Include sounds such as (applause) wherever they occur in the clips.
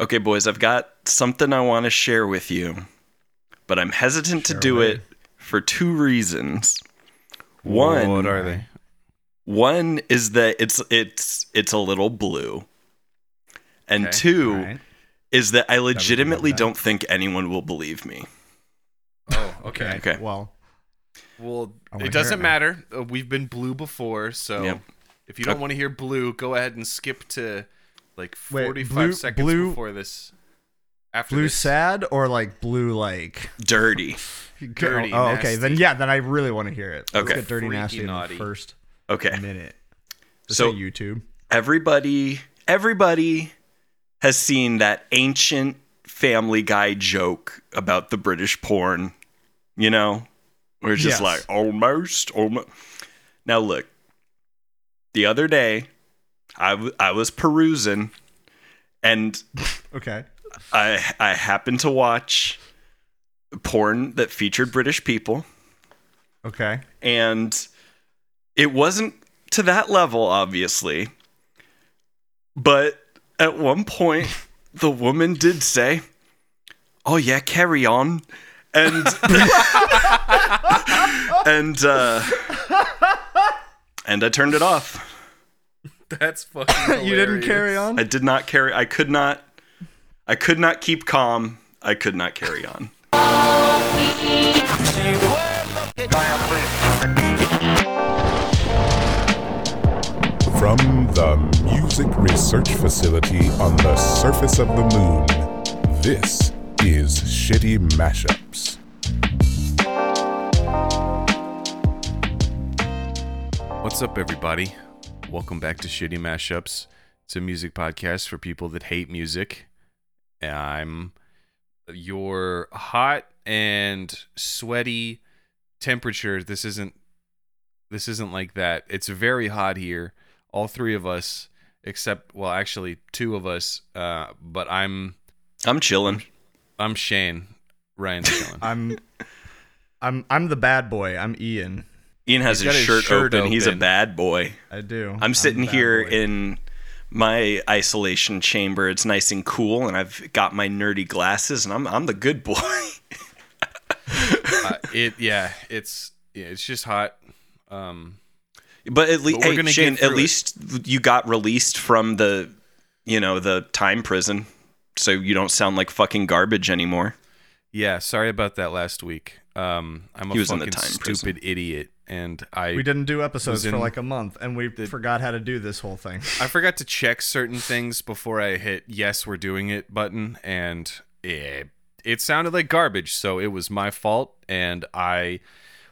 Okay, boys, I've got something I want to share with you, but I'm hesitant to do away. it for two reasons. One, What are they? one is that it's it's it's a little blue, and Okay, two Alright. is that I legitimately that. don't think anyone will believe me. Oh, okay. Okay. Well, Well, it doesn't it matter. Uh, we've been blue before, so Yep. if you don't Okay. want to hear blue, go ahead and skip to like Wait, 45 blue- seconds blue- before this. After blue this. sad or like blue like Dirty. (laughs) Dirty, oh, oh, okay. Then yeah, then I really want to hear it. Let's Okay. get dirty Freaky nasty in naughty. the first Okay. minute. Just So- YouTube. everybody everybody has seen that ancient family guy joke about the british porn you know where it's just Yes. like almost almost now look the other day I, w- I was perusing and Okay. I, I happened to watch porn that featured british people Okay. and it wasn't to that level obviously but at one point the woman did say oh yeah carry on and (laughs) and uh and i turned it off (laughs) That's fucking (laughs) you didn't carry on? i did not carry i could not i could not keep calm i could not carry on From the Music Research Facility on the surface of the moon, this is Shitty Mashups. What's up, everybody? Welcome back to Shitty Mashups. It's a music podcast for people that hate music. I'm your hot and sweaty temperature. This isn't this isn't like that. It's very hot here. All three of us, except well, actually two of us. Uh, but I'm i'm chilling I'm Shane. Ryan's chilling. (laughs) I'm I'm I'm the bad boy. I'm Ian. Ian has his got his shirt, shirt open. he's a bad boy I do. I'm sitting bad here boy. in my isolation chamber. It's nice and cool, and I've got my nerdy glasses, and I'm I'm the good boy. (laughs) uh, it yeah, it's yeah, it's just hot. Um, but at least, hey, Shane, at through it. least you got released from the, you know, the time prison, so you don't sound like fucking garbage anymore. Yeah, sorry about that last week. Um, I'm a He was in the fucking stupid prison. idiot, and I we didn't do episodes was for like a month, and we the- forgot how to do this whole thing. (laughs) I forgot to check certain things before I hit yes, we're doing it button, and it it sounded like garbage, so it was my fault, and I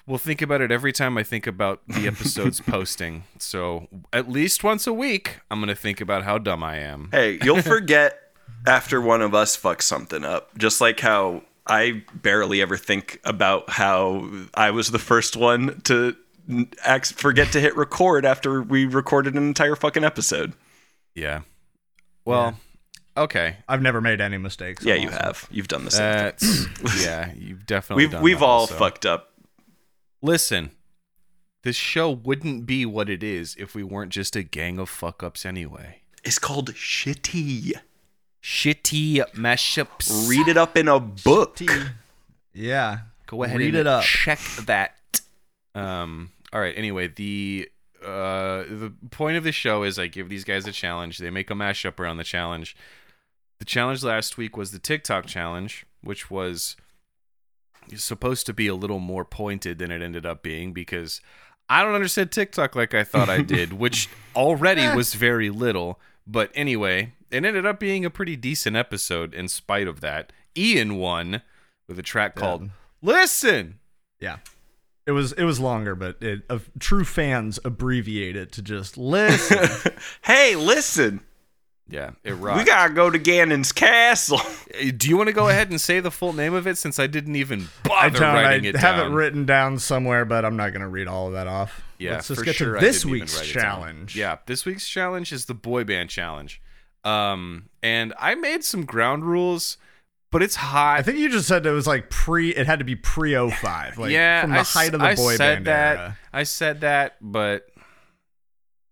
will think about it every time I think about the (laughs) episodes posting. So at least once a week, I'm gonna think about how dumb I am. Hey, you'll forget after one of us fucks something up, just like how I barely ever think about how I was the first one to act, forget to hit record after we recorded an entire fucking episode. Yeah. Well, okay. I've never made any mistakes. Yeah, I'm you awesome. have. You've done the same. thing. (laughs) Yeah. You've definitely We've done we've that all also. fucked up. Listen, this show wouldn't be what it is if we weren't just a gang of fuck ups anyway. It's called shitty. Shitty mashups. Read it up in a book. Yeah. Go ahead Read and it up. check that. Um. All right. Anyway, the uh the point of the show is I give these guys a challenge. They make a mashup around the challenge. The challenge last week was the TikTok challenge, which was supposed to be a little more pointed than it ended up being because I don't understand TikTok like I thought I (laughs) did, which already was very little. But anyway, it ended up being a pretty decent episode in spite of that. Ian won with a track called Listen. Yeah. It was it was longer, but it, uh, true fans abbreviate it to just listen. (laughs) hey, listen. Yeah, it rocked. We gotta go to Ganon's castle. Do you want to go ahead and say the full name of it since I didn't even bother don't. I writing it have down? it written down somewhere, but I'm not going to read all of that off. Yeah, Let's just for get sure to this week's write it down. challenge. Yeah, this week's challenge is the boy band challenge. Um, and I made some ground rules, but it's hot. I think you just said it was like pre. It had to be pre 05, like yeah, from the I height of the I boy said band that. era. I said that, but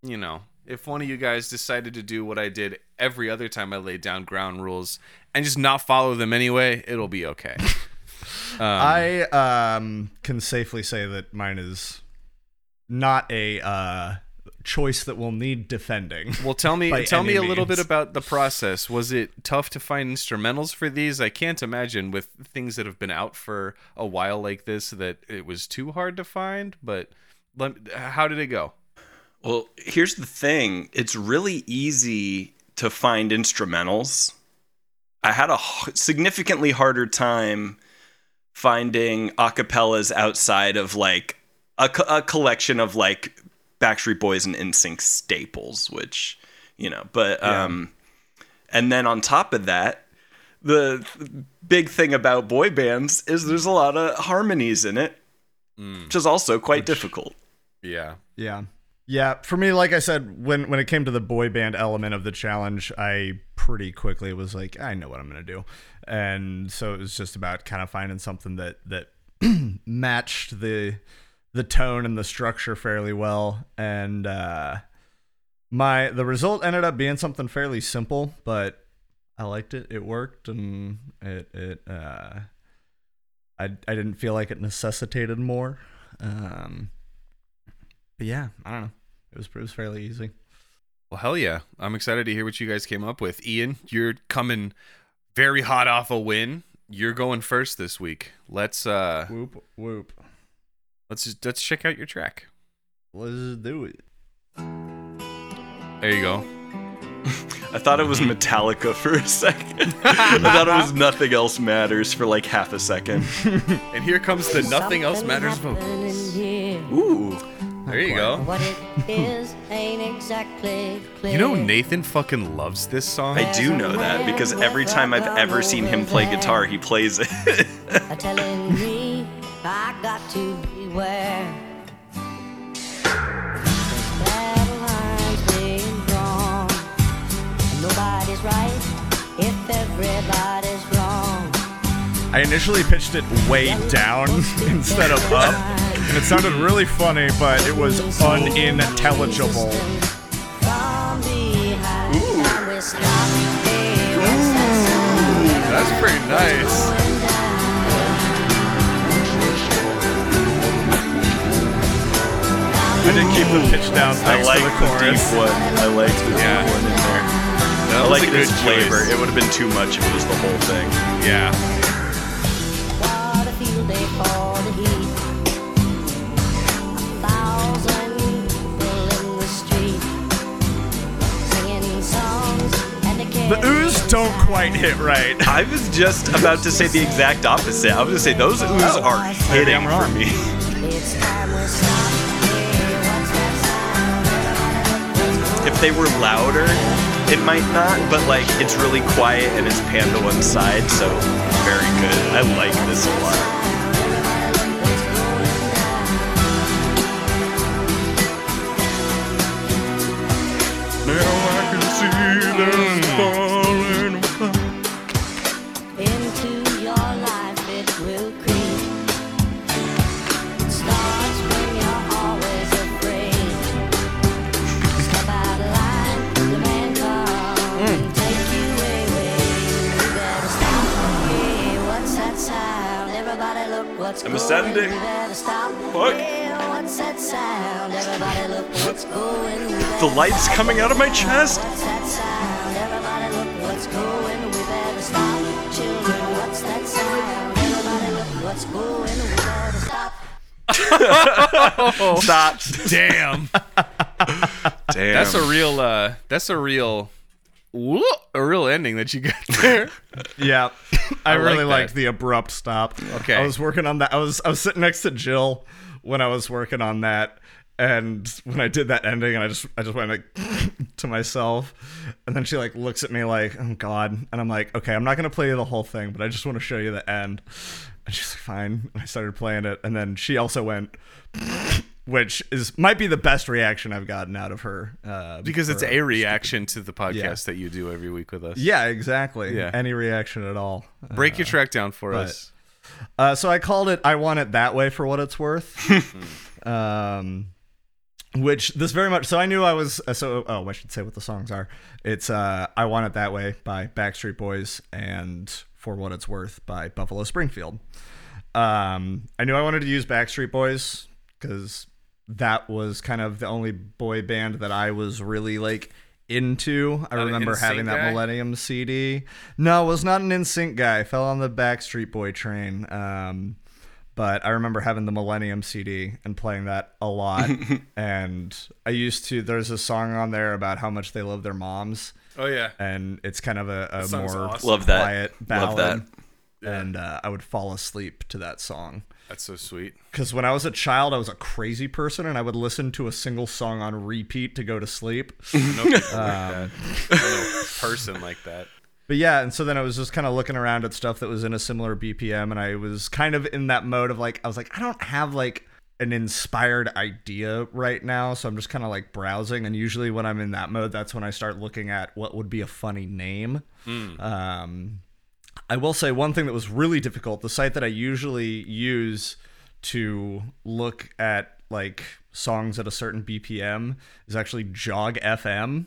you know, if one of you guys decided to do what I did every other time I laid down ground rules and just not follow them anyway, it'll be okay. (laughs) Um, I um, can safely say that mine is not a uh, choice that will need defending. well, tell me, (laughs) tell me any a little bit about the process. Was it tough to find instrumentals for these? I can't imagine with things that have been out for a while like this that it was too hard to find. But let, how did it go? Well, here's the thing it's really easy to find instrumentals. I had a significantly harder time finding acapellas outside of like a, co- a collection of like Backstreet Boys and NSYNC staples, which, you know, but, um, and then on top of that, the big thing about boy bands is there's a lot of harmonies in it, which is also quite difficult. Yeah. Yeah. Yeah, for me, like I said, when when it came to the boy band element of the challenge, I pretty quickly was like, I know what I'm gonna do, and so it was just about kind of finding something that that (clears throat) matched the the tone and the structure fairly well, and uh, my the result ended up being something fairly simple, but I liked it. It worked, and it it uh, I I didn't feel like it necessitated more. Um, but yeah, I don't know. It was it was fairly easy. Well, hell yeah. I'm excited to hear what you guys came up with. Ian, you're coming very hot off a win. You're going first this week. Let's uh Whoop whoop. Let's just, let's check out your track. Let's do it. There you go. (laughs) I thought it was Metallica for a second. (laughs) I thought it was Nothing Else Matters for like half a second. (laughs) And here comes the nothing else matters vocals. Ooh. There you go. What it is ain't exactly clear. You know Nathan fucking loves this song. I do know that because every time I've ever seen him play guitar, he plays it. Are telling me I got to beware. There's battle lines being drawn. And nobody's right if everybody's wrong. I initially pitched it way down (laughs) instead of up, and it sounded really funny, but it was unintelligible. From behind, and we stop. Hey, what's that sound? That's pretty nice. I did keep the pitch down I like the the chorus. deep one. I like the Yeah. deep one in there. That I like a it good flavor. choice. It would have been too much if it was the whole thing. Yeah. What a field day for the heat. A thousand people in the street singing songs and the The ooze don't quite hit right. I was just about to say the exact opposite. I was going to say those oohs oh, are hitting for me. (laughs) If they were louder, it might not, but like it's really quiet and it's panned to one side, so very good. I like this a lot. Into going. We better The light's coming out of my chest. What's that sound? Everybody look what's going. We better stop. Children, what's that sound? Everybody look what's going. We better stop. (laughs) Stop. Damn. (laughs) Damn. That's a real uh that's a real a real ending that you got (laughs) there. Yeah, (laughs) I, I really that. liked the abrupt stop. Okay. I was working on that. I was I was sitting next to Jill when I was working on that, and when I did that ending, and I just I just went like (laughs) to myself, and then she like looks at me like, oh god, and I'm like, okay, I'm not gonna play you the whole thing, but I just want to show you the end. And she's like, fine. And I started playing it, and then she also went. Which is might be the best reaction I've gotten out of her uh, Because it's a reaction to the podcast Yeah. that you do every week with us. yeah, exactly. Yeah. Any reaction at all. Break your track down for but- us. Uh, so I called it "I Want It That Way" for what it's worth. (laughs) um, which this very much. So I knew I was. uh, So oh, I should say what the songs are. It's uh, "I Want It That Way" by Backstreet Boys and "For What It's Worth" by Buffalo Springfield. Um, I knew I wanted to use Backstreet Boys because that was kind of the only boy band that I was really like into. I Not remember NSYNC having that guy? Millennium CD. No, was not an NSYNC guy. Fell on the Backstreet Boy train. Um, but I remember having the Millennium CD and playing that a lot. (laughs) and I used to. There's a song on there about how much they love their moms, Oh yeah. and it's kind of a, a more awesome. Love that. quiet Love ballad. that. And uh, I would fall asleep to that song That's so sweet. because when I was a child, I was a crazy person, and I would listen to a single song on repeat to go to sleep. (laughs) No like Um, that. No person like that. But yeah, and so then I was just kind of looking around at stuff that was in a similar BPM, and I was kind of in that mode of like, I was like, I don't have like an inspired idea right now, so I'm just kind of like browsing. And usually when I'm in that mode, that's when I start looking at what would be a funny name. Um, I will say one thing that was really difficult. The site that I usually use to look at like songs at a certain BPM is actually Jog FM,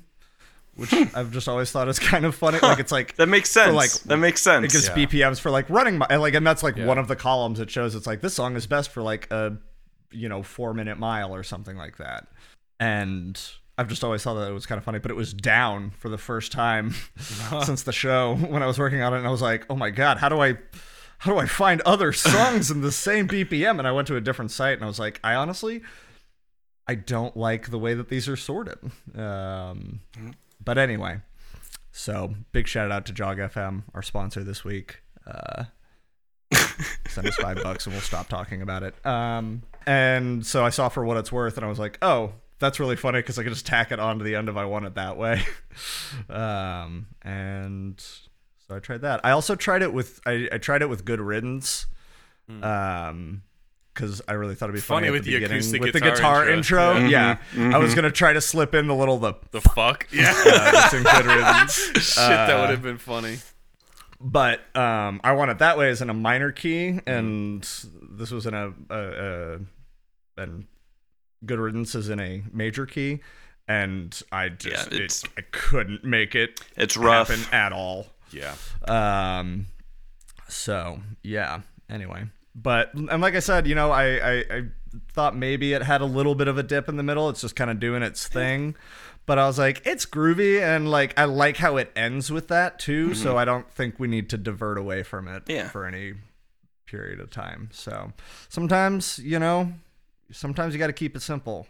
which (laughs) I've just always thought is kind of funny. Like it's like (laughs) That makes sense. like- that makes sense. it gives Yeah. BPMs for like running, mi- and like, and that's like Yeah. one of the columns it shows. It's like this song is best for like a, you know, four minute mile or something like that. And I've just always thought that it was kind of funny, but it was down for the first time (laughs) since the show when I was working on it, and I was like, oh my god, how do I, how do I find other songs in the same BPM? And I went to a different site, and I was like, I honestly, I don't like the way that these are sorted. Um, but anyway, so big shout out to Jog FM, our sponsor this week. Uh, (laughs) send us five bucks and we'll stop talking about it. Um, and so I saw for what it's worth, and I was like, oh, that's really funny because I could just tack it on to the end if I want it that way. (laughs) um, and so I tried that. I also tried it with I, I tried it with Good Riddance. Um, because I really thought it'd be funny, Funny at with the the, beginning acoustic with the guitar guitar intro. intro. Yeah. Yeah, I was gonna try to slip in the little the The fuck? (laughs) Yeah. uh, that's in Good Riddance. (laughs) Shit, that would have been funny. but um, I want it that way as in a minor key, and this was in a, a, a and Good Riddance is in a major key, and I just Yeah, it's- it, I couldn't make it It's rough. happen at all. Yeah. Um, so yeah. Anyway, but and like I said, you know, I, I I thought maybe it had a little bit of a dip in the middle. It's just kind of doing its thing. But I was like, it's groovy, and like I like how it ends with that too. So I don't think we need to divert away from it Yeah. for any period of time. So sometimes, you know, sometimes you got to keep it simple.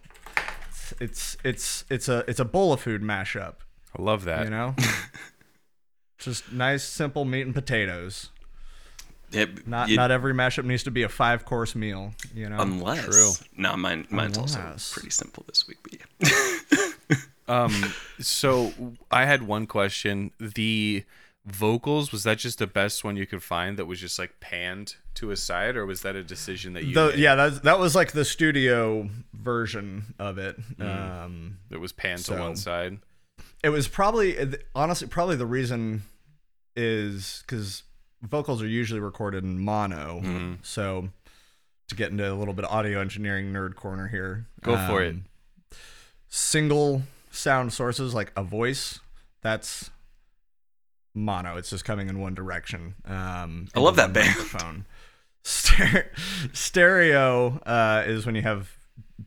It's, it's it's it's a it's a bowl of food mashup. I love that. You know, (laughs) just nice simple meat and potatoes. It- Not you- not every mashup needs to be a five course meal. You know, unless. True. No, mine mine's also pretty simple this week. But (laughs) yeah. (laughs) Um, so I had one question. The vocals was that just the best one you could find that was just like panned to a side, or was that a decision that you the, yeah, that that was like the studio version of it. Mm. Um, that was panned So- to one side? it was probably honestly probably the reason is because vocals are usually recorded in mono, Mm-hmm. so to get into a little bit of audio engineering nerd corner here, Go for it. um, Single sound sources like a voice, that's mono. It's just coming in one direction. Um, I love that band. Microphone. Stereo uh, is when you have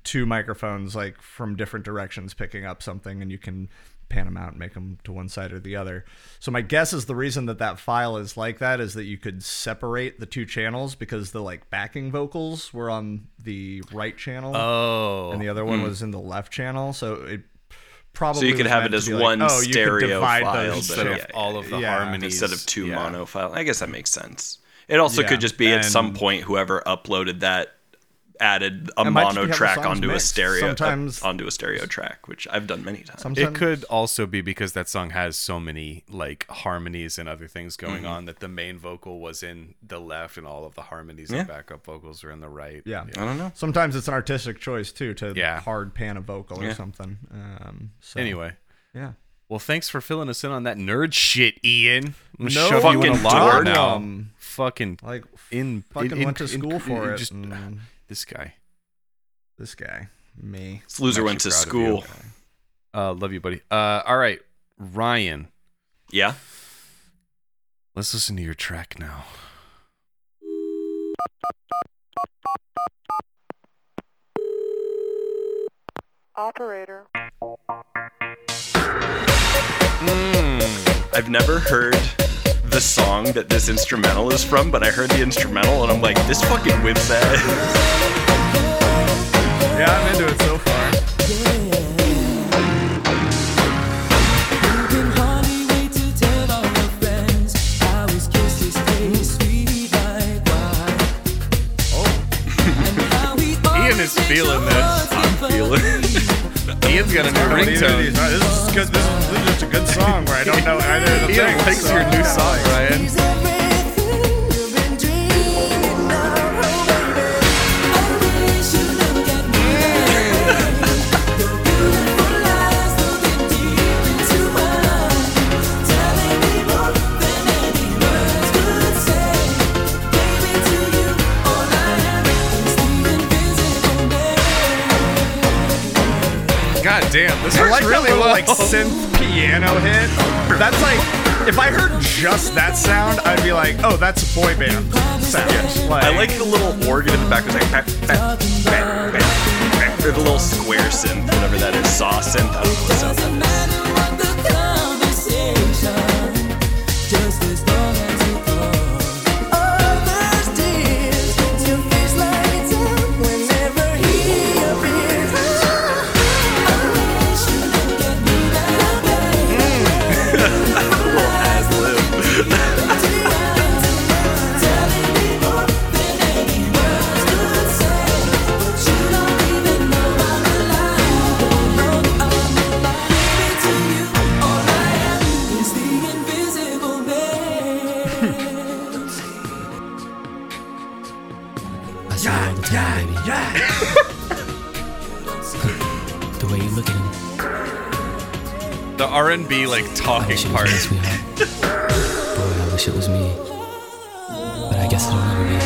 two microphones like from different directions picking up something, and you can pan them out and make them to one side or the other. So my guess is the reason that that file is like that is that you could separate the two channels because the like backing vocals were on the right channel Oh, and the other one was in the left channel. So it probably So you could have it as one like, one oh, you could stereo file, those but instead of yeah, all of the yeah. harmonies instead of two yeah. mono files. I guess that makes sense. It also Yeah, could just be at some point whoever uploaded that added a It mono be how the track songs onto a mixed. stereo uh, Sometimes- onto a stereo track, which I've done many times. Sometimes It could also be because that song has so many like harmonies and other things going Mm-hmm. on that the main vocal was in the left and all of the harmonies Yeah. and backup vocals are in the right. Yeah. I don't know. Sometimes it's an artistic choice too to Yeah. hard pan a vocal or something. Um, so, Anyway, yeah. well, thanks for filling us in on that nerd shit, Ian. I'm gonna No shove you in a fucking locker now. Um, Fucking like in fucking in- went to school in- for it. Just and this guy. this guy. Me. This loser went to actually proud of school. Uh, love you, buddy. Uh, all right, Ryan. Yeah. Let's listen to your track now. Operator. I've never heard the song that this instrumental is from, but I heard the instrumental and I'm like, this fucking whips (laughs) ass. Yeah, I'm into it so far. can hardly wait to tell all your friends how his kisses taste sweet like wine. Oh. And how he (laughs) Ian is feeling this. heart skip a beat. Ian's got a new What do you do ringtone. This is good. This is, this is just a good song where I don't know either of the Ian things. likes so your new song, Ryan. Damn, this I works like really well. like synth piano hit. That's like if I heard just that sound, I'd be like, oh, that's a boy band sound. I like the little organ in the back. It's like, bang, bang. or the little square synth, whatever that is, saw synth. I don't know what sound Doesn't that matter R and B like I talking wish it was part. me, sweetheart. Boy, I wish it was me. But I guess it'll never be. (laughs)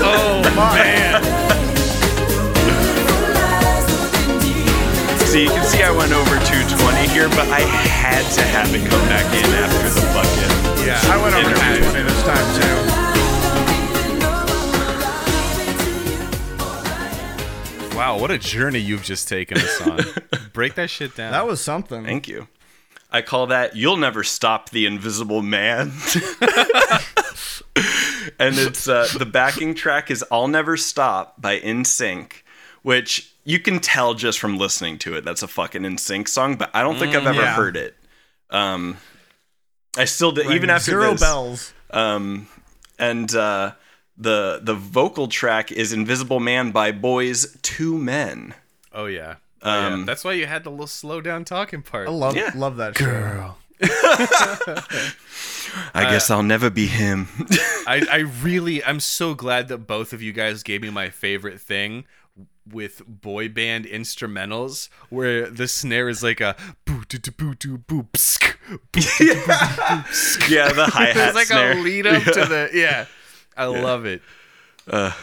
Oh man, So you can see I went over 220 here, but I had to have it come back in after the fucking. yeah. I went over 220 this time too. Wow, what a journey you've just taken us (laughs) on. Break that shit down. That was something. Thank you. I call that "You'll Never Stop the Invisible Man," (laughs) and it's uh, the backing track is "I'll Never Stop" by NSYNC, which you can tell just from listening to it. That's a fucking NSYNC song, but I don't think I've ever yeah. heard it. Um, I still did, even after zero this. bells. Um, and uh, the the vocal track is "Invisible Man" by Boyz II Men. oh yeah. Oh, yeah. Um, That's why you had the little slow down talking part. I love Yeah. love that show. (laughs) I guess I'll never be him. I, (laughs) I really I'm so glad that both of you guys gave me my favorite thing with boy band instrumentals where the snare is like a boo doo doo boo doo boo psk, boo doo doo boo doo boo, (laughs) psk. yeah, the hi hat There's like snare. a lead up to the yeah. I love it. but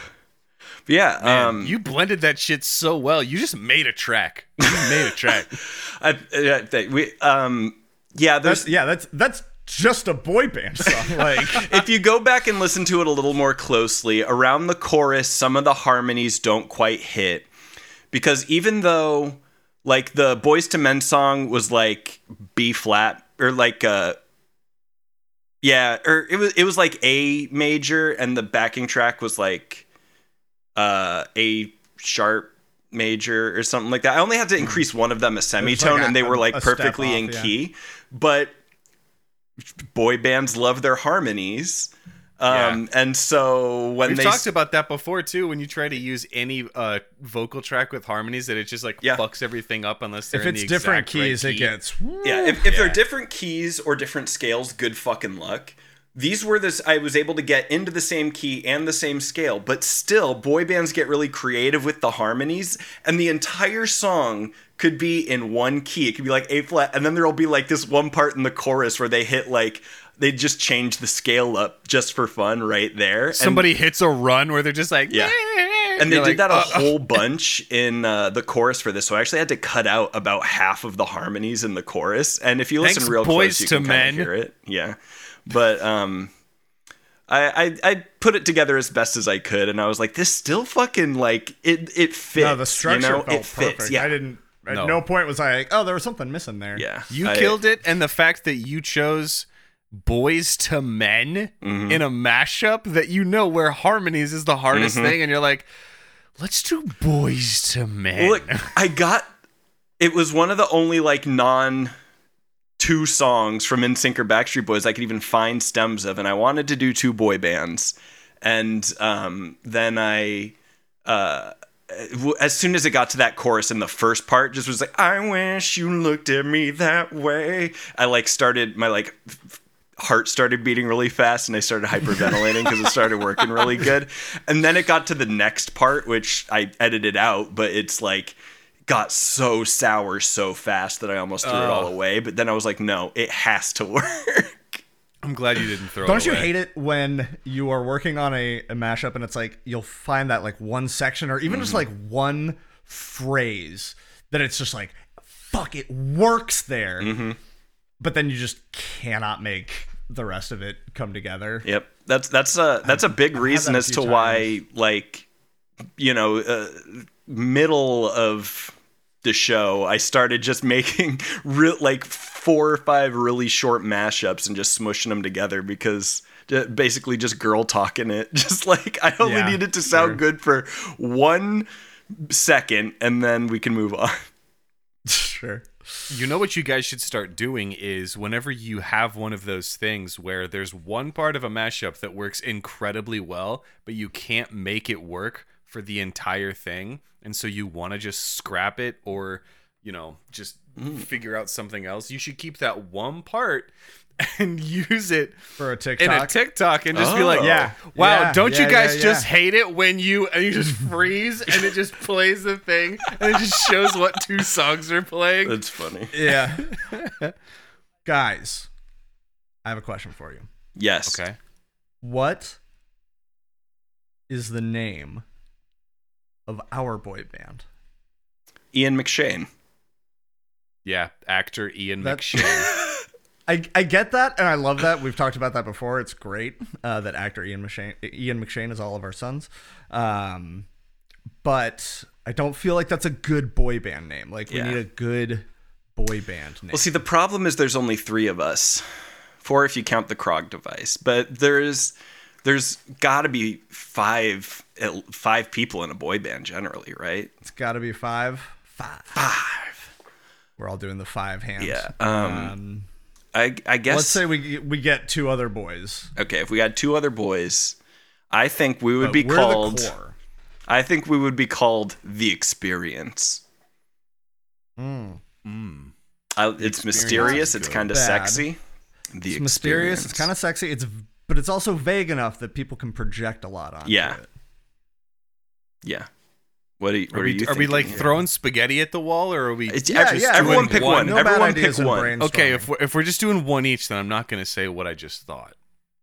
yeah, Man, um, you blended that shit so well. You just made a track. You made a track. (laughs) I, I think we, um, yeah, there's. That's yeah, that's that's just a boy band song. (laughs) Like if you go back and listen to it a little more closely, around the chorus, some of the harmonies don't quite hit because even though, like the Boyz II Men song was like B flat or like uh yeah, or it was it was like A major, and the backing track was like uh A sharp major or something like that. I only had to increase one of them a semitone, a- and they were like perfectly off, in yeah. key. But boy bands love their harmonies. Um, and so when We've they talked about that before too. When you try to use any uh, vocal track with harmonies, that it just like Yeah. fucks everything up unless they're if in it's the different exact right keys, it key. gets Yeah, if, if they're different keys or different scales, good fucking luck. These were this I was able to get into the same key and the same scale, but still boy bands get really creative with the harmonies and the entire song could be in one key. It could be like A flat and then there'll be like this one part in the chorus where they hit like they just change the scale up just for fun right there. And- Somebody hits a run where they're just like, Yeah. And they You're did like, that a uh, whole (laughs) bunch in uh, the chorus for this, so I actually had to cut out about half of the harmonies in the chorus. And if you listen Thanks, real Boys close, you to can kind Men. of hear it. Yeah, but um, I, I I put it together as best as I could, and I was like, this still fucking like it it fits. no, the structure you know? felt it fits. perfect. Yeah, I didn't. At No. no. point was I like, oh, there was something missing there. yeah. You I- killed it, and the fact that you chose Boyz II Men Mm-hmm. in a mashup that you know where harmonies is the hardest Mm-hmm. thing, and you're like, let's do Boyz II Men. Look, I got it was one of the only like non two songs from NSYNC or Backstreet Boys I could even find stems of, and I wanted to do two boy bands, and um, then I. Uh, as soon as it got to that chorus in the first part, just was like, "I wish you looked at me that way." I like started my like f- heart started beating really fast, and I started hyperventilating because it started working really (laughs) good. And then it got to the next part, which I edited out, but it's like got so sour so fast that I almost threw it all away. But then I was like, "No, it has to (laughs) work." I'm glad you didn't throw it. Don't you hate it when you are working on a, a mashup and it's like you'll find that like one section or even just Mm-hmm. like one phrase that it's just like fuck it works there, Mm-hmm. But then you just cannot make the rest of it come together. Yep. That's that's a that's a big reason that a as to few why like you know uh, middle of the show I started just (laughs) making real like four or five really short mashups and just smushing them together because basically just girl talking it (laughs) just like I only Yeah, need it to sound sure. good for one second and then we can move on. (laughs) sure. You know what you guys should start doing is whenever you have one of those things where there's one part of a mashup that works incredibly well, but you can't make it work for the entire thing, and so you want to just scrap it or, you know, just mm. figure out something else, you should keep that one part (laughs) and use it For a TikTok in TikTok. a TikTok and just be like, Oh. Yeah. wow, Yeah, don't you guys yeah, just hate it when you and you just freeze and it just plays the thing and it just shows what two songs are playing? That's funny. yeah. (laughs) Guys, I have a question for you. Yes. Okay. What is the name of our boy band? Ian McShane. Yeah, actor Ian That- McShane. (laughs) I, I get that and I love that. We've talked about that before. It's great uh, that actor Ian McShane Ian McShane is all of our sons. Um, but I don't feel like that's a good boy band name. Like we Yeah. need a good boy band name. Well, see, the problem is there's only three of us, four if you count the Krog device. But there's there's got to be five five people in a boy band generally, right? it's got to be five. Five. Five. We're all doing the five hands. Yeah. Um, Um, I I guess. let's say we we get two other boys. okay, if we had two other boys, I think we would but be we're called. the core. I think we would be called the Experience. Mm. mm. I, it's mysterious. It's kind of sexy. The It's mysterious. It's kind of sexy. It's but it's also vague enough that people can project a lot on. Yeah. it. yeah. What are you? What Are are, we, you? are we like here? throwing spaghetti at the wall, or are we? It's, Yeah, actually, yeah, everyone pick one. one. No bad everyone ideas pick one. okay, if we're, if we're just doing one each, then I'm not going to say what I just thought.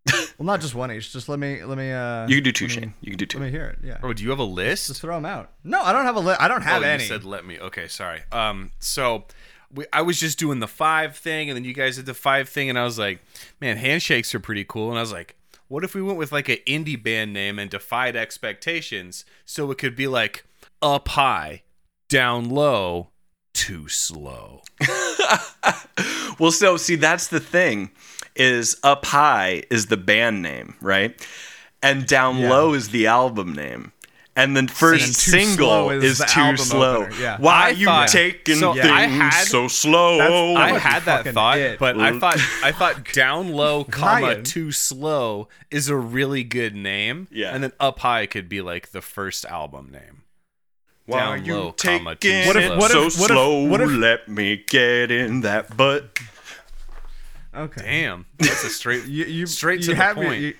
(laughs) Well, not just one each. Just let me let me. uh You can do two, let me- Shane. You can do two. Let me hear it. Yeah. Oh, do you have a list? Just throw them out. No, I don't have a list. I don't have oh, any. you said let me. Okay, sorry. Um, so we, I was just doing the five thing, and then you guys did the five thing, and I was like, man, handshakes are pretty cool. And I was like, what if we went with like an indie band name and defied expectations, so it could be like up high, down low, too slow. (laughs) Well, so see, that's the thing. Is up high is the band name, right? And down Yeah. low is the album name. And the first And single is is, too slow. yeah. Why I you thought- taking so things had- so slow? I had that thought, it. but I thought I (laughs) thought down low, comma Ryan. too slow is a really good name. Yeah. and then up high could be like the first album name. Why down you low, taking comma, too it What if- what if- so what if- slow? what if- Let me get in that butt. okay. Damn, that's a straight (laughs) You, you straight you to the have point. you-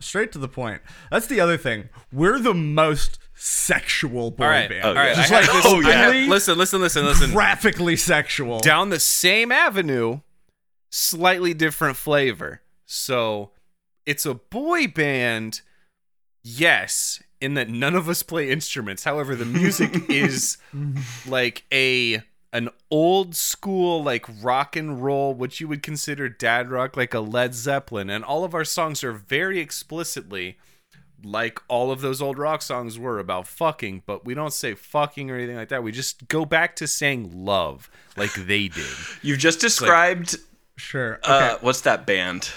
straight to the point. That's the other thing. We're the most sexual boy all right, band. all right. Just I like this, oh, I have- listen, listen, listen, listen. graphically sexual. Down the same avenue, slightly different flavor. So it's a boy band. Yes, in that none of us play instruments. However, the music (laughs) is like a an old school like rock and roll, what you would consider dad rock, like a Led Zeppelin, and all of our songs are very explicitly like all of those old rock songs were about fucking, but we don't say fucking or anything like that. We just go back to saying love like they did. (laughs) You've just described Sure. Okay. uh, what's that band?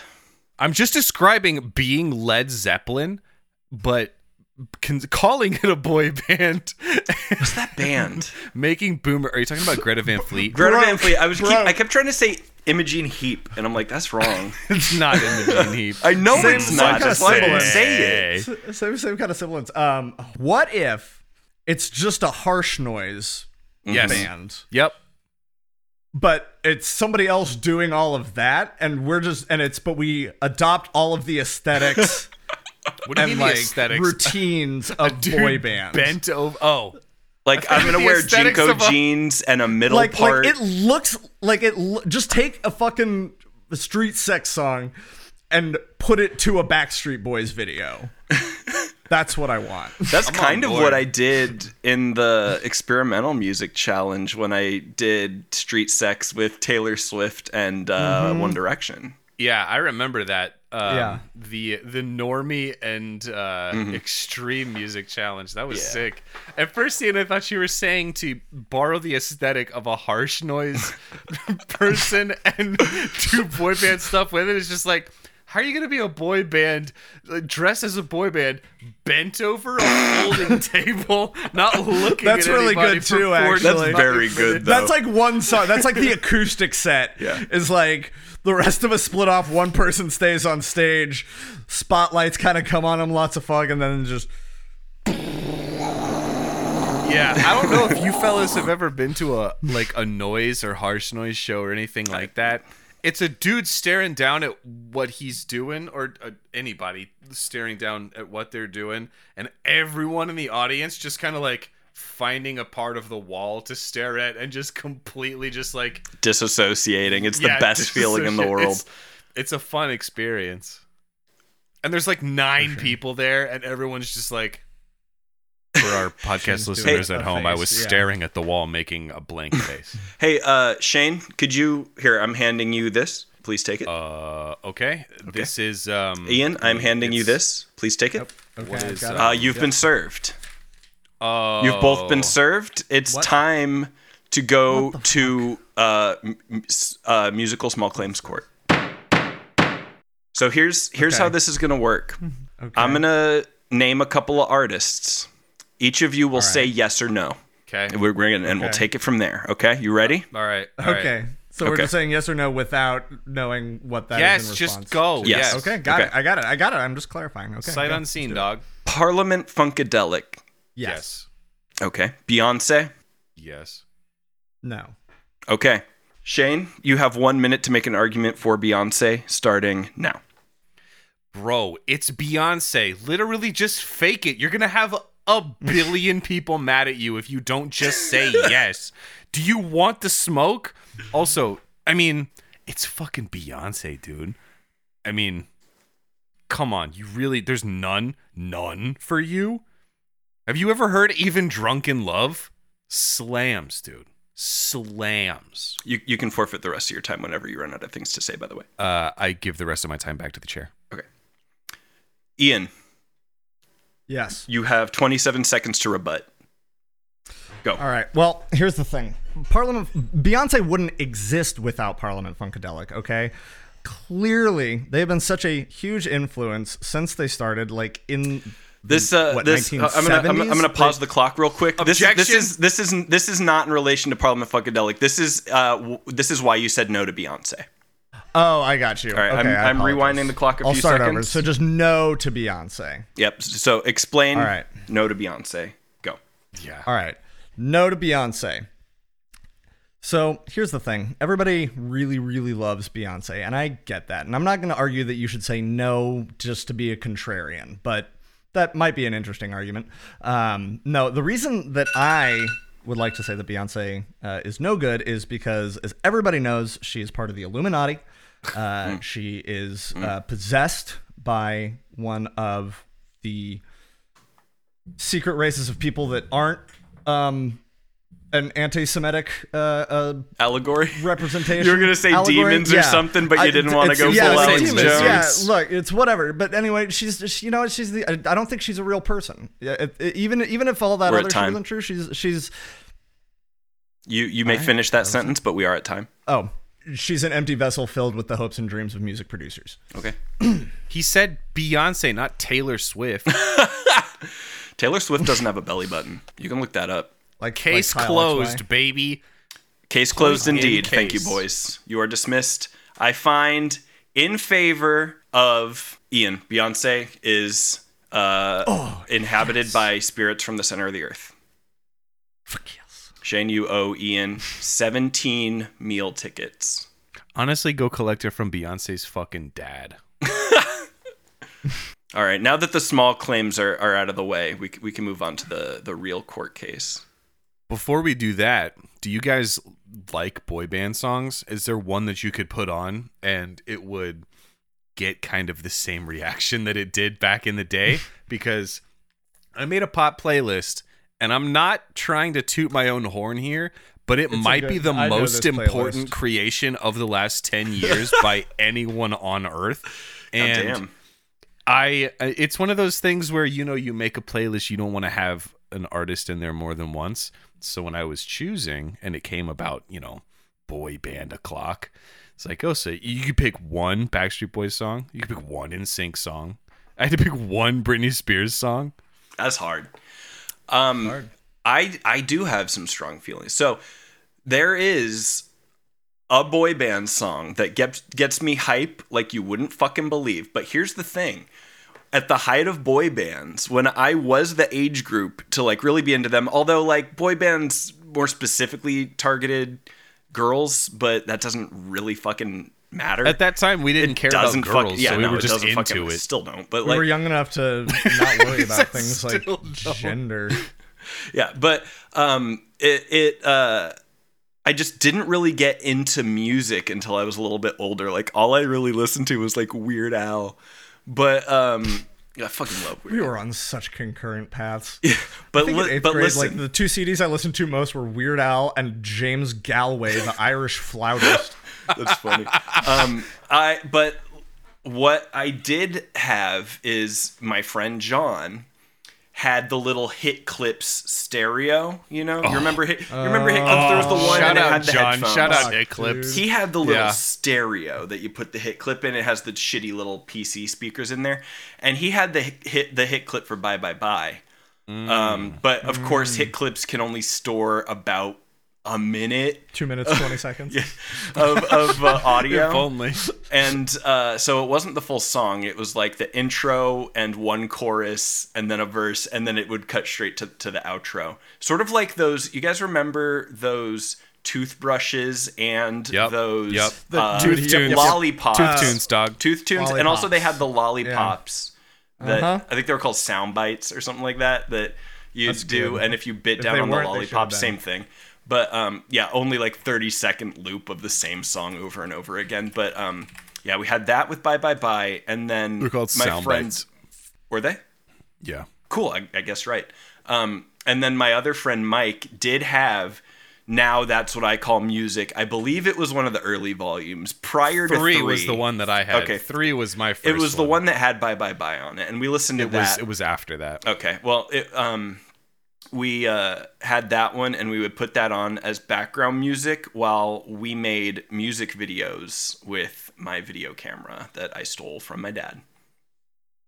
I'm just describing being Led Zeppelin, but con- calling it a boy (laughs) band, What's that band? making boomer. Are you talking about Greta Van Fleet? Greta Van Fleet. I was keep. I kept trying to say Imogen Heap, and I'm like, that's wrong. (laughs) it's not Imogen Heap. I know Same- it's same not. kinda That's why I didn't say it. Same same kind of semblance. Um, what if it's just a harsh noise Yes. band, Yep. but it's somebody else doing all of that, and we're just and it's but we adopt all of the aesthetics (laughs) What do you and mean like aesthetics? routines (laughs) of Dude boy bands. bent over. Oh, Like I I'm gonna wear aesthetics JNCO a- jeans and a middle like part. like it looks like it. lo- Just take a fucking Street Sects song and put it to a Backstreet Boys video. (laughs) That's what I want. That's I'm kind on of board. what I did in the experimental music challenge when I did Street Sects with Taylor Swift and uh, Mm-hmm. One Direction. yeah, I remember that. Um, Yeah. The the normie and uh, Mm-hmm. extreme music challenge. That was Yeah. sick. At first, seeing, I thought you were saying to borrow the aesthetic of a harsh noise (laughs) person and (laughs) do boy band stuff with it. It's just like. How are you gonna be a boy band, like, dressed as a boy band, bent over a (laughs) folding table, not looking? That's at really good too, actually. That's fucking very good, though. (laughs) That's like one song. That's like the (laughs) acoustic set. Yeah. Is like the rest of us split off. One person stays on stage. Spotlights kind of come on them. Lots of fog, and then just Yeah, I don't know if you fellas have ever been to a like a noise or harsh noise show or anything like that. It's a dude staring down at what he's doing, or uh, anybody staring down at what they're doing, and everyone in the audience just kind of like finding a part of the wall to stare at and just completely just like Disassociating. It's the yeah, best feeling in the world. It's, it's a fun experience. And there's like nine people there, and everyone's just like. For our podcast Shane's listeners at home, I was yeah. staring at the wall, making a blank face. (laughs) Hey, uh, Shane, could you here? I'm handing you this. Please take it. uh, okay. This is um. Ian, I'm handing you this. Please take it. okay. Is, it. Uh, you've been served. Oh, You've both been served. It's What? time to go to uh, m- m- s- uh, musical small claims court. So here's here's how this is gonna work. (laughs) Okay. I'm gonna name a couple of artists. Each of you will say yes or no. Okay. And we're, we're gonna, and we'll take it from there. Okay, you ready? All right. all right. Okay. So we're just saying yes or no without knowing what that is Yes, in just go. Yes. Yes. Okay, got Okay. it. I got it. I got it. I'm just clarifying. Okay. Sight okay. unseen, dog. Parliament Funkadelic. Yes. Okay. Beyonce. Yes. No. Okay. Shane, you have one minute to make an argument for Beyonce starting now. Bro, it's Beyonce. Literally, just fake it. You're gonna have a billion people mad at you if you don't just say (laughs) yes. Do you want the smoke? Also, I mean, it's fucking Beyonce, dude. I mean, come on. You really? There's none, none for you. Have you ever heard even "Drunk in Love"? Slams, dude. Slams. You, you can forfeit the rest of your time whenever you run out of things to say, by the way. Uh, I give the rest of my time back to the chair. Okay. Ian, Yes. you have 27 seconds to rebut. Go. All right. Well, here's the thing. Parliament Beyonce wouldn't exist without Parliament Funkadelic, okay? Clearly, they've been such a huge influence since they started like in This uh, what, this uh, I'm gonna I'm, gonna- I'm gonna 1970s? pause the clock real quick. This, this is this is this is not in relation to Parliament Funkadelic. This is uh w- this is why you said no to Beyonce. Oh, I got you. All right, okay, I'm, I'm rewinding the clock a I'll few start seconds. over. So just no to Beyonce. yep. So explain. All right. No to Beyonce. Go. Yeah. All right. No to Beyonce. So here's the thing. Everybody really, really loves Beyonce, and I get that. And I'm not going to argue that you should say no just to be a contrarian, but that might be an interesting argument. Um, no, the reason that I would like to say that Beyonce uh, is no good is because, as everybody knows, she is part of the Illuminati. Uh, she is uh, possessed by one of the secret races of people that aren't um, an anti-Semitic uh, uh, Allegory. (laughs) representation. You were gonna say allegory. demons or something, but you didn't wanna go yeah, full Alex demons. Jones. Yeah, look, it's whatever. But anyway, she's just, you know she's the. I I don't think she's a real person. Yeah, even even if all that We're other shit isn't true, she's she's You you may finish that sentence, but we are at time. oh she's an empty vessel filled with the hopes and dreams of music producers. Okay. (clears throat) He said Beyonce, not Taylor Swift. (laughs) Taylor Swift doesn't have a belly button. You can look that up. Like Case like closed, XY. baby. Case closed in indeed. Thank you, boys. You are dismissed. I find in favor of Ian. Beyonce is uh, Oh, inhabited by spirits from the center of the earth. Fuck yes. Shane, you owe Ian 17 meal tickets. Honestly, go collect it from Beyonce's fucking dad. (laughs) All right, now that the small claims are, are out of the way, we, we can move on to the, the real court case. Before we do that, do you guys like boy band songs? Is there one that you could put on and it would get kind of the same reaction that it did back in the day? (laughs) because I made a pop playlist and I'm not trying to toot my own horn here, but it a might be the I most important playlist. creation of the last 10 (laughs) years by anyone on earth. And damn. I uh, it's one of those things where you know you make a playlist you don't want to have an artist in there more than once. So when I was choosing and it came about, you know, boy band o'clock, it's like, oh, so you could pick one Backstreet Boys song, you could pick one NSYNC song. I had to pick one Britney Spears song. That's hard. Um, I I do have some strong feelings. So there is a boy band song that gets gets me hype like you wouldn't fucking believe. But here's the thing. At the height of boy bands, when I was the age group to like really be into them, although like boy bands more specifically targeted girls, but that doesn't really fucking matter. At that time, we didn't care about girls, fuck- yeah, so we no, were just into fucking, it. Still don't, but We like were young enough to (laughs) not worry about things like don't. gender. (laughs) yeah but um it it uh i just didn't really get into music until i was a little bit older like all i really listened to was like weird al but um yeah, i fucking love weird We were on such concurrent paths. (laughs) Yeah, but li- but grade, listen like the two CDs I listened to most were Weird Al and James Galway, the (laughs) Irish flautist. That's funny. um, I but what I did have is my friend John had the little hit clips stereo. You know, you remember hit? You remember hit clips? There was the one Shout and it out had the John. headphones. Shout out Fuck, Eclipse. He had the little Yeah. stereo that you put the hit clip in. It has the shitty little PC speakers in there, and he had the hit the hit clip for Bye Bye Bye. Um, but of course, hit clips can only store about a minute Two minutes, 20 (laughs) seconds. of, of uh, (laughs) audio If only. and uh, so it wasn't the full song it was like the intro and one chorus and then a verse and then it would cut straight to, to the outro sort of like those you guys remember those toothbrushes and Yep, those yep. The uh, tooth tunes. lollipops Tooth tunes, dog. tooth tunes and also they had the Lollipops. lollipops that Uh-huh. i think they were called sound bites or something like that that you That's do good. and if you bit If down on the weren't, they should've lollipop same thing but um yeah only like 30 second loop of the same song over and over again but um yeah we had that with bye bye bye and then They're called my sound friends were they Yeah. cool I, I guess right um and then my other friend mike did have now that's what i call music i believe it was one of the early volumes prior to Three, three was the one that I had. Okay. Three was my first. it was the one that had bye bye bye on it and we listened to It that was. It was after that. Okay. Well, it, um, we uh, had that one, and we would put that on as background music while we made music videos with my video camera that I stole from my dad.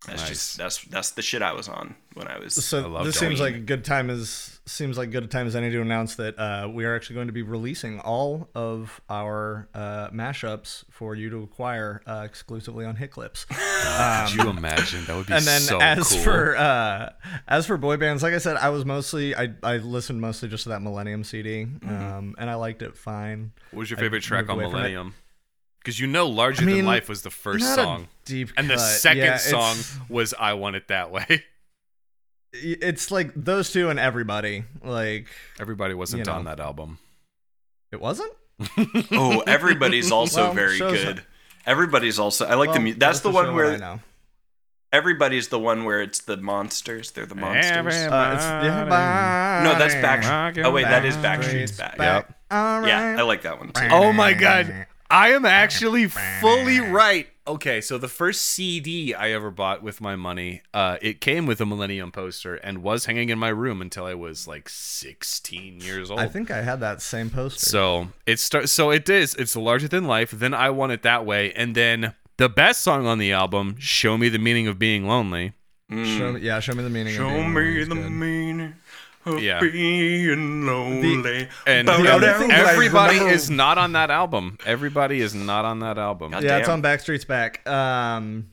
That's Nice. just that's that's the shit I was on when I was. I So love this seems like a good time as seems like good time as any to announce that uh, we are actually going to be releasing all of our uh, mashups for you to acquire uh, exclusively on Hit Clips. (laughs) Could you imagine? That would be and then so as cool. for uh, as for boy bands, like I said, I was mostly I, I listened mostly just to that Millennium CD, Mm-hmm. um, and I liked it fine. what was your I favorite track on away from it. Millennium? Because you know, "Larger I Than Life" was the first Not a song, deep and the second Yeah, song was "I Want It That Way." It's like those two and everybody. Like Everybody wasn't You know. on that album. it wasn't. (laughs) oh, everybody's also Well, very shows good. Everybody's also. I like the. Well, mu- That's goes the one what I where know. Everybody's the one where it's the monsters. They're the monsters. Uh, it's, yeah, No, that's Backstreet's Backstreet. Oh wait, that is Backstreet's back. back. All Yeah. I like that one too. Oh my god. I am actually fully (laughs) right. Okay, so the first CD I ever bought with my money, uh, it came with a Millennium poster and was hanging in my room until I was like 16 years old. I think I had that same poster. So it starts. So it is. It's larger than life. Then I want it that way, and then the best song on the album, "Show Me the Meaning of Being Lonely." show me, yeah, show me the meaning. of Show being me lonely the meaning of Yeah. being lonely. And The down, other down. thing that I everybody is not on that album. Everybody is not on that album. God Yeah, it's on Backstreet's back. Um,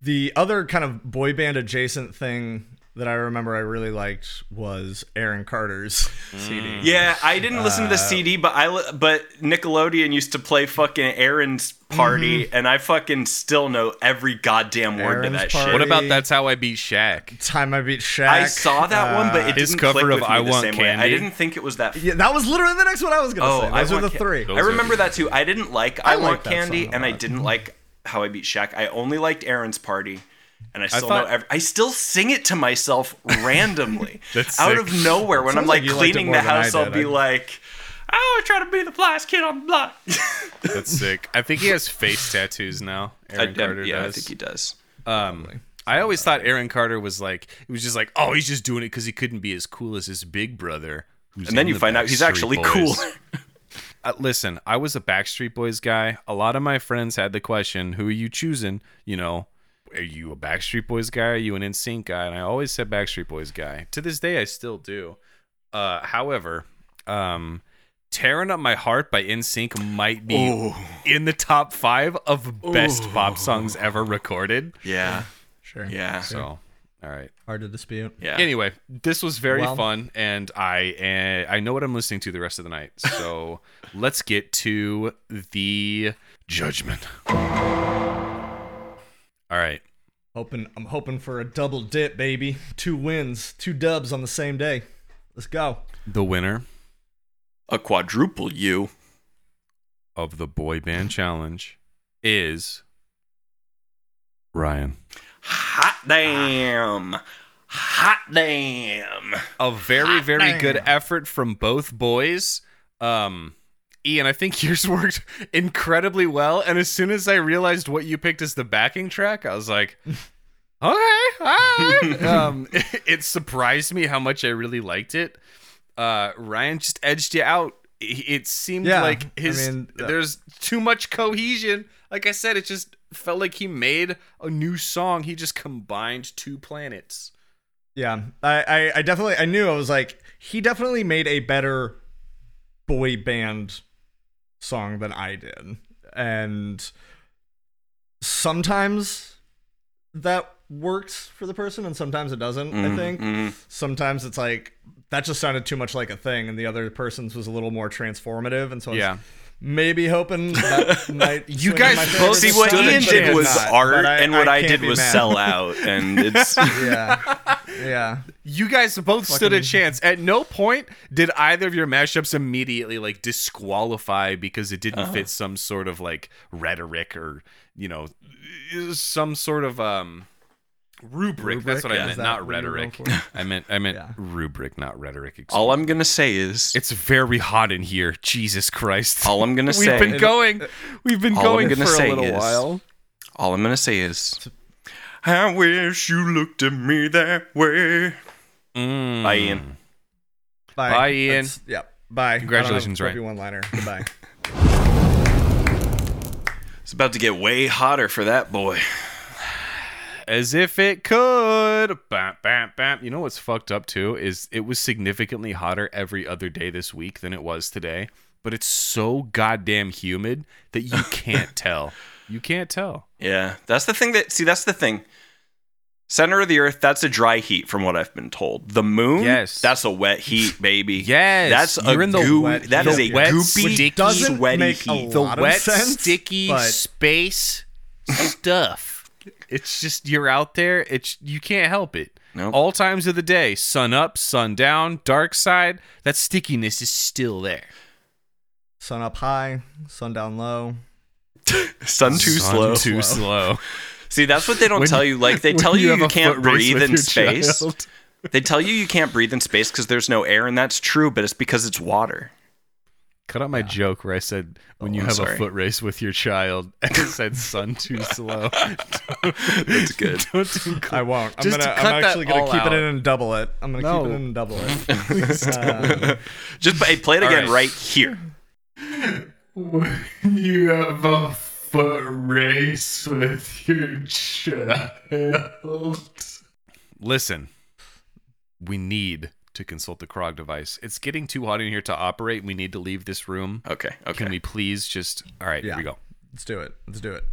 the other kind of boy band adjacent thing that I remember I really liked was Aaron Carter's (laughs) CD. Yeah, I didn't listen Uh, to the CD, but I li- but Nickelodeon used to play fucking Aaron's Party, Mm-hmm. and I fucking still know every goddamn word Aaron's to that Party. shit. What about "That's How I Beat Shaq"? Time I Beat Shaq. I saw that one, but it His didn't cover click of with me I the Want Candy. way. I didn't think it was that. yeah, that was literally the next one I was gonna oh, say. I Those are want the Ca- three. I remember that too. I didn't like I, I Want Candy, and I didn't like How I Beat Shaq. I only liked Aaron's Party. And I still thought- know. Every, I still sing it to myself randomly, (laughs) out sick. of nowhere. When I'm like like you liked it cleaning the house, I'll be I- like, "I was trying to be the flyest kid on the block." (laughs) That's sick. I think he has face tattoos now. Aaron I, Carter yeah, I think he does. Um, I always thought Aaron Carter was like it was just like oh he's just doing it because he couldn't be as cool as his big brother. Who's And then you the find out he's Backstreet actually Boys. cool. (laughs) Uh, listen, I was a Backstreet Boys guy. A lot of my friends had the question, "Who are you choosing?" You know, are you a Backstreet Boys guy? Are you an NSYNC guy? And I always said Backstreet Boys guy. To this day, I still do. Uh, however, um, "Tearing Up My Heart" by NSYNC might be in the top five of best pop songs ever recorded. yeah, Sure. yeah, So, all right. Hard to dispute. yeah. Anyway, this was very Well- fun, and I uh, I know what I'm listening to the rest of the night. So (laughs) let's get to the judgment. All right, Hoping I'm hoping for a double dip, baby. Two wins, two dubs on the same day. Let's go. the winner a quadruple U. of the boy band challenge is Ryan. Hot damn, hot damn. A very very good effort from both boys. Um. Ian, I think (laughs) yours worked incredibly well. And as soon as I realized what you picked as the backing track, I was like, (laughs) okay, all right. (laughs) um, it, surprised me how much I really liked it. Uh, Ryan just edged you out. It it seemed Yeah, like I his mean, uh, there's too much cohesion. Like I said, it just felt like he made a new song. He just combined two planets. Yeah, I, I, I definitely, I knew I was like, he definitely made a better boy band song than I did, and sometimes that works for the person, and sometimes it doesn't. I mm-hmm, think mm-hmm. sometimes it's like that just sounded too much like a thing, and the other person's was a little more transformative, and so Yeah. maybe hoping that (laughs) might. You guys my both See what stood a time, Ian did was not. art, I- and what I, can't did was mad. sell out, and it's (laughs) Yeah, yeah. You guys both stood a chance. At no point did either of your mashups immediately like disqualify because it didn't fit some sort of like rhetoric or you know some sort of um rubric. That's what I Yeah. meant, not rhetoric. (laughs) I meant I meant Yeah. rubric, not rhetoric. Excuse all. I'm gonna say is It's very hot in here. Jesus Christ. all I'm gonna (laughs) We've say. been going. We've been going gonna for a little is- while. All I'm gonna say is, I wish you looked at me that way. Mm. Bye, Ian. Bye, Bye, Ian. That's- Yep. Bye. Congratulations, Ryan. One liner. Goodbye. (laughs) It's about to get way hotter for that boy. As if it could. Bam, bam, bam. You know what's fucked up too is it was significantly hotter every other day this week than it was today. But it's so goddamn humid that you can't (laughs) tell. You can't tell. Yeah, that's the thing that see. That's the thing. Center of the Earth, that's a dry heat, from what I've been told. The moon, Yes. that's a wet heat, baby. (laughs) Yes, that's you're a in the goo. wet That heat. is a wet, goopy, sticky, doesn't sweaty make a heat. The lot of wet, sense, sticky but- space stuff. It's just you're out there. It's you can't help it. Nope. All times of the day, sun up, sun down, dark side. That stickiness is still there. Sun up high, sun down low. Sun too Sun slow. Too (laughs) slow. See, that's what they don't When tell you- you. Like they (laughs) tell you have you can't breathe in space. child. (laughs) They tell you you can't breathe in space because there's no air, and that's true. But it's because it's water. Cut out my joke where I said when you Oh, I'm have sorry. a foot race with your child, (laughs) and it said "son too slow." That's good. Don't do I won't. I'm Just gonna. cut I'm actually gonna keep out. it in and double it. I'm gonna No. keep it in and double it. Um, Just hey, play it again right. right here. you have a foot race with your child. Listen, we need to consult the Krog device. It's getting too hot in here to operate. We need to leave this room. Okay. Okay. Can we please just? All right, Yeah. here we go. let's do it. Let's do it.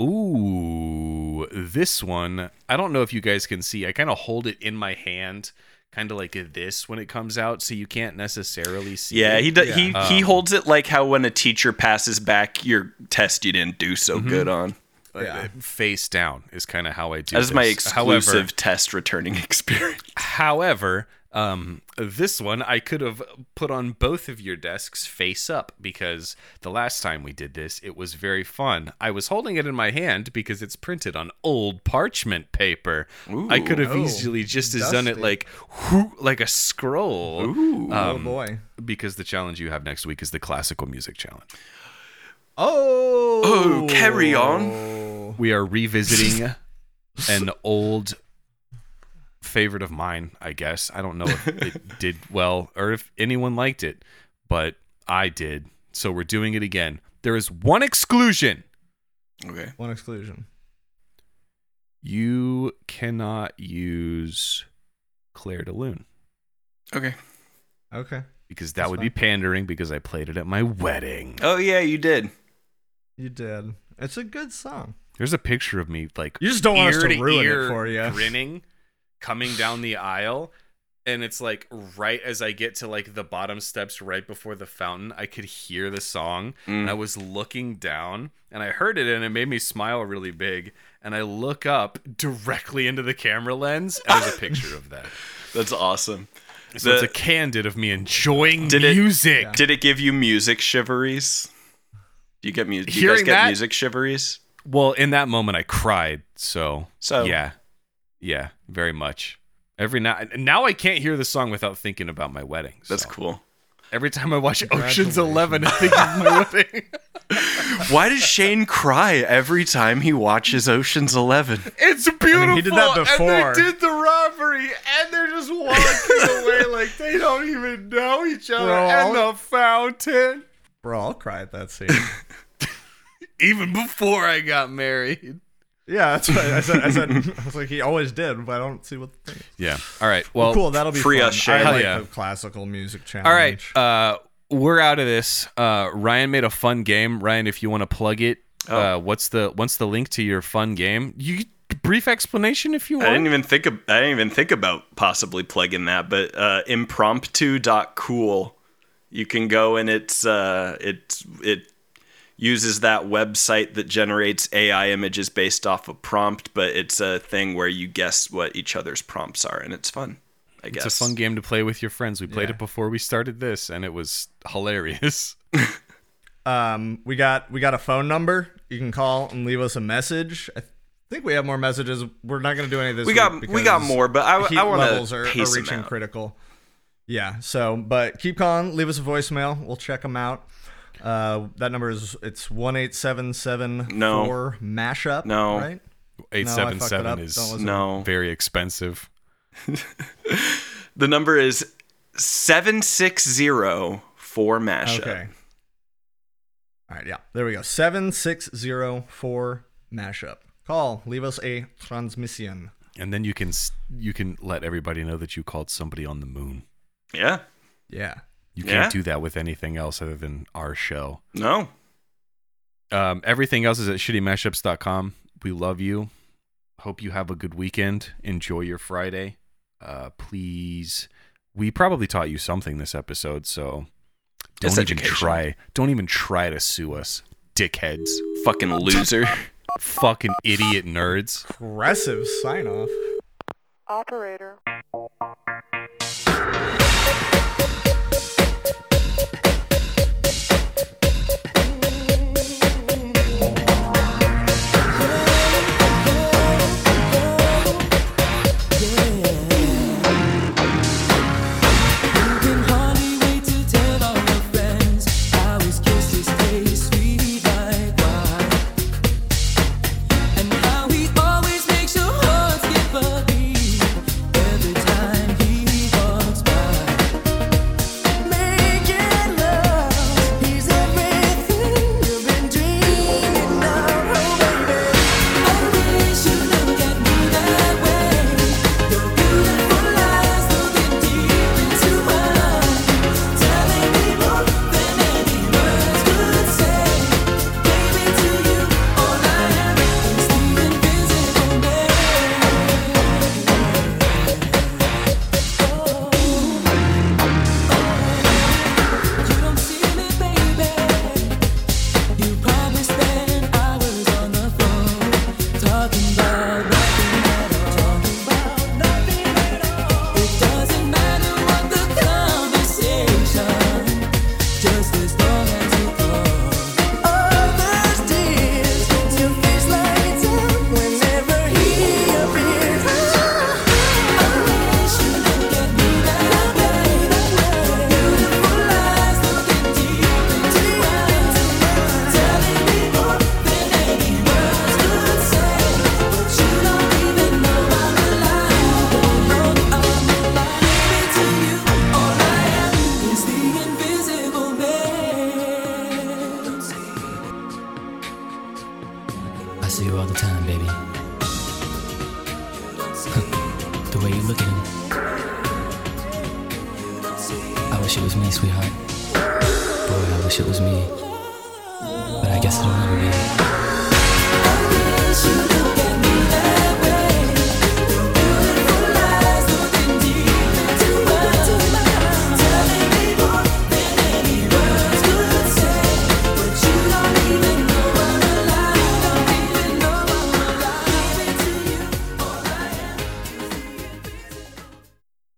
Ooh, this one. I don't know if you guys can see. I kind of hold it in my hand, kind of like this when it comes out, so you can't necessarily see. Yeah, it. he do, he Yeah. he Um, holds it like how when a teacher passes back your test you didn't do so good on. Uh, face down is kind of how I do. That is my this. exclusive However, test returning (laughs) experience. however, um, this one I could have put on both of your desks face up because the last time we did this, it was very fun. I was holding it in my hand because it's printed on old parchment paper. I could have Ooh. easily just as done it like whoo, like a scroll. Ooh. oh Um, boy. Because the challenge you have next week is the classical music challenge. Oh. Oh, carry on. (laughs) We are revisiting an old favorite of mine, I guess. I don't know if (laughs) it did well or if anyone liked it, but I did. So we're doing it again. There is one exclusion. Okay. One exclusion. You cannot use Clair de Lune Okay. Okay. because that That's would be pandering because I played it at my wedding. Oh yeah, you did. You did. It's a good song. There's a picture of me like You just don't want us to ruin ear it for you. grinning coming down the aisle and it's like right as I get to like the bottom steps right before the fountain, I could hear the song and I mm. was looking down and I heard it and it made me smile really big and I look up directly into the camera lens and there's a picture of that. (laughs) That's awesome. So The- it's a candid of me enjoying Did it- music. Did it give you music shiveries? Do you get music? Do you Hearing guys get that- music shiveries? Well, in that moment I cried, so So- yeah. Yeah, very much. Every now now I can't hear the song without thinking about my wedding. That's cool. Every time I watch Ocean's Eleven, I think of my (laughs) wedding. Why does Shane cry every time he watches Ocean's Eleven? It's beautiful. he did that before. And they did the robbery, and they're just walking (laughs) away like they don't even know each other. Bro, and I'll- the fountain. Bro, I'll cry at that scene. (laughs) Even before I got married. Yeah, that's right. I said. I said (laughs) I was like, he always did, but I don't see what the thing is. Yeah. All right. Well, cool, that'll be free fun. us, Shane. I Hell like yeah. the classical music challenge. All right. Uh, we're out of this. Uh, Ryan made a fun game. Ryan, if you want to plug it, uh, what's the what's the link to your fun game? You brief explanation if you want. I want. didn't even think of, I didn't even think about possibly plugging that, but uh, impromptu.cool. You can go and it's uh, it it uses that website that generates AI images based off a prompt, but it's a thing where you guess what each other's prompts are, and it's fun. I guess It's a fun game to play with your friends. We played Yeah. it before we started this, and it was hilarious. (laughs) Um, we got we got a phone number. You can call and leave us a message. I think we have more messages. We're not going to do any of this. We got we got more, but I, heat I want levels are, are reaching critical. Yeah. So, but keep calling. Leave us a voicemail. We'll check them out. Uh, that number is it's one eight seven seven No. four mashup. No. Right. Eight No, seven seven is No, very expensive. (laughs) the number is seven six zero four mashup. Okay. All right, yeah. There we go. 7604 mashup. Call, leave us a transmission. And then you can you can let everybody know that you called somebody on the moon. Yeah. Yeah. You can't do that with anything else other than our show. No. Um, everything else is at shittymashups.com. We love you. Hope you have a good weekend. Enjoy your Friday. Uh, please, we probably taught you something this episode, so don't even try. Don't even try to sue us, dickheads. Fucking loser. Fucking idiot nerds. Aggressive sign off. Operator.